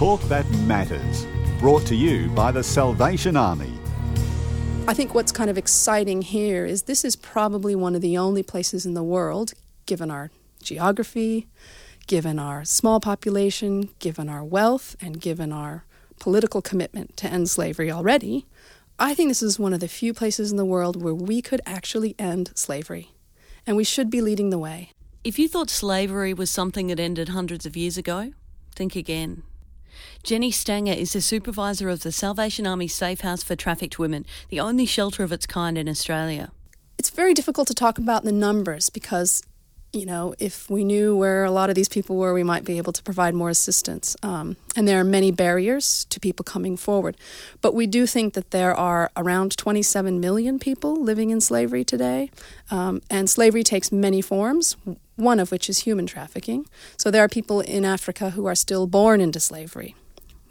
Talk that matters. Brought to you by the Salvation Army. I think what's kind of exciting here is this is probably one of the only places in the world, given our geography, given our small population, given our wealth, and given our political commitment to end slavery already, I think this is one of the few places in the world where we could actually end slavery. And we should be leading the way. If you thought slavery was something that ended hundreds of years ago, think again. Jenny Stanger is the supervisor of the Salvation Army Safe House for Trafficked Women, the only shelter of its kind in Australia. It's very difficult to talk about the numbers because you know, if we knew where a lot of these people were, we might be able to provide more assistance. Um, and there are many barriers to people coming forward. But we do think that there are around 27 million people living in slavery today. Um, and slavery takes many forms, one of which is human trafficking. So there are people in Africa who are still born into slavery.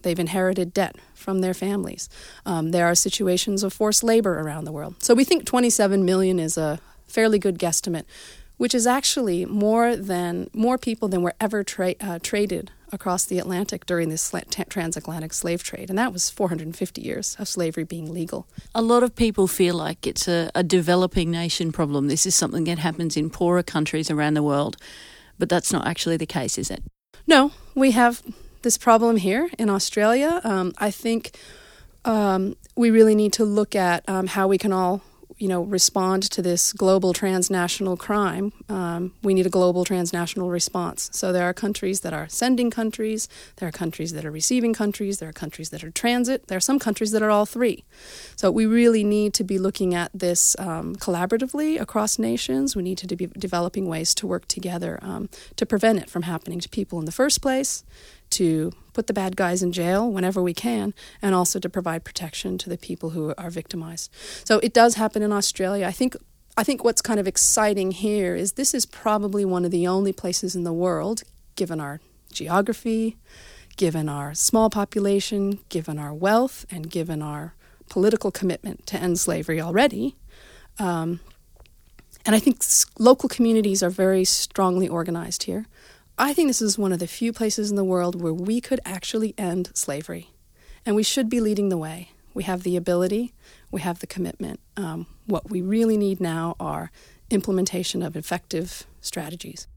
They've inherited debt from their families. Um, there are situations of forced labor around the world. So we think 27 million is a fairly good guesstimate which is actually more than more people than were ever tra- uh, traded across the Atlantic during this transatlantic slave trade, and that was 450 years of slavery being legal. A lot of people feel like it's a, a developing nation problem. This is something that happens in poorer countries around the world, but that's not actually the case, is it? No, we have this problem here in Australia. Um, I think um, we really need to look at um, how we can all you know, respond to this global transnational crime, um, we need a global transnational response. So there are countries that are sending countries, there are countries that are receiving countries, there are countries that are transit, there are some countries that are all three. So we really need to be looking at this um, collaboratively across nations. We need to be developing ways to work together um, to prevent it from happening to people in the first place, to put the bad guys in jail whenever we can, and also to provide protection to the people who are victimized. So it does happen in Australia. I think I think what's kind of exciting here is this is probably one of the only places in the world, given our geography, given our small population, given our wealth, and given our political commitment to end slavery already. Um, and I think local communities are very strongly organized here. I think this is one of the few places in the world where we could actually end slavery. And we should be leading the way. We have the ability, we have the commitment. Um, what we really need now are implementation of effective strategies.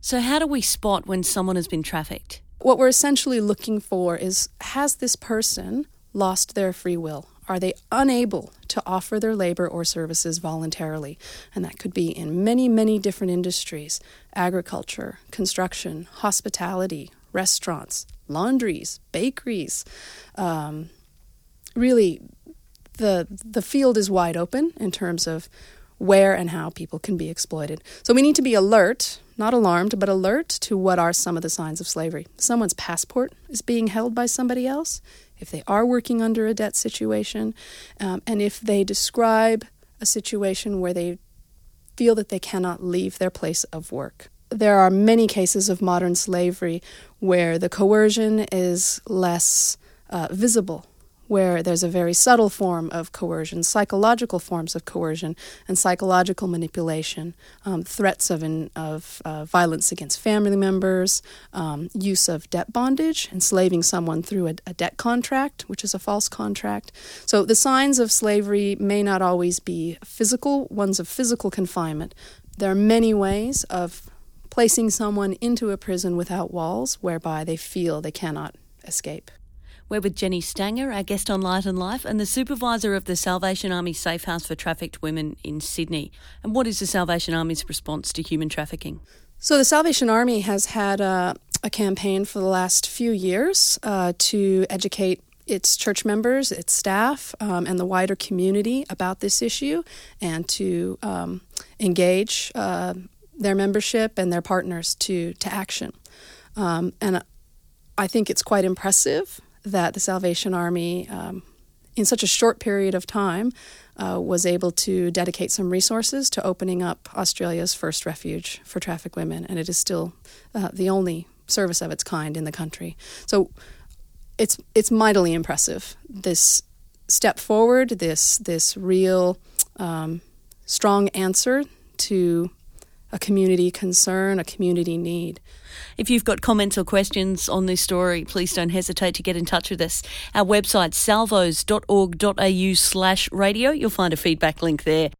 So, how do we spot when someone has been trafficked? What we're essentially looking for is has this person lost their free will? Are they unable to offer their labor or services voluntarily? And that could be in many, many different industries agriculture, construction, hospitality, restaurants, laundries, bakeries. Um, really, the, the field is wide open in terms of where and how people can be exploited. So we need to be alert, not alarmed, but alert to what are some of the signs of slavery. Someone's passport is being held by somebody else, if they are working under a debt situation, um, and if they describe a situation where they feel that they cannot leave their place of work. There are many cases of modern slavery where the coercion is less uh, visible where there's a very subtle form of coercion, psychological forms of coercion, and psychological manipulation, um, threats of, in, of uh, violence against family members, um, use of debt bondage, enslaving someone through a, a, debt contract, which is a false contract. So the signs of slavery may not always be physical, ones of physical confinement. There are many ways of placing someone into a prison without walls whereby they feel they cannot escape. We're with Jenny Stanger, our guest on Light and Life, and the supervisor of the Salvation Army Safe House for Trafficked Women in Sydney. And what is the Salvation Army's response to human trafficking? So, the Salvation Army has had a, a campaign for the last few years uh, to educate its church members, its staff, um, and the wider community about this issue and to um, engage uh, their membership and their partners to, to action. Um, and I think it's quite impressive that the Salvation Army, um, in such a short period of time, uh, was able to dedicate some resources to opening up Australia's first refuge for trafficked women, and it is still uh, the only service of its kind in the country. So it's it's mightily impressive. This step forward, this this real um, strong answer to a community concern, a community need. If you've got comments or questions on this story, please don't hesitate to get in touch with us. Our website, salvos.org.au slash radio. You'll find a feedback link there.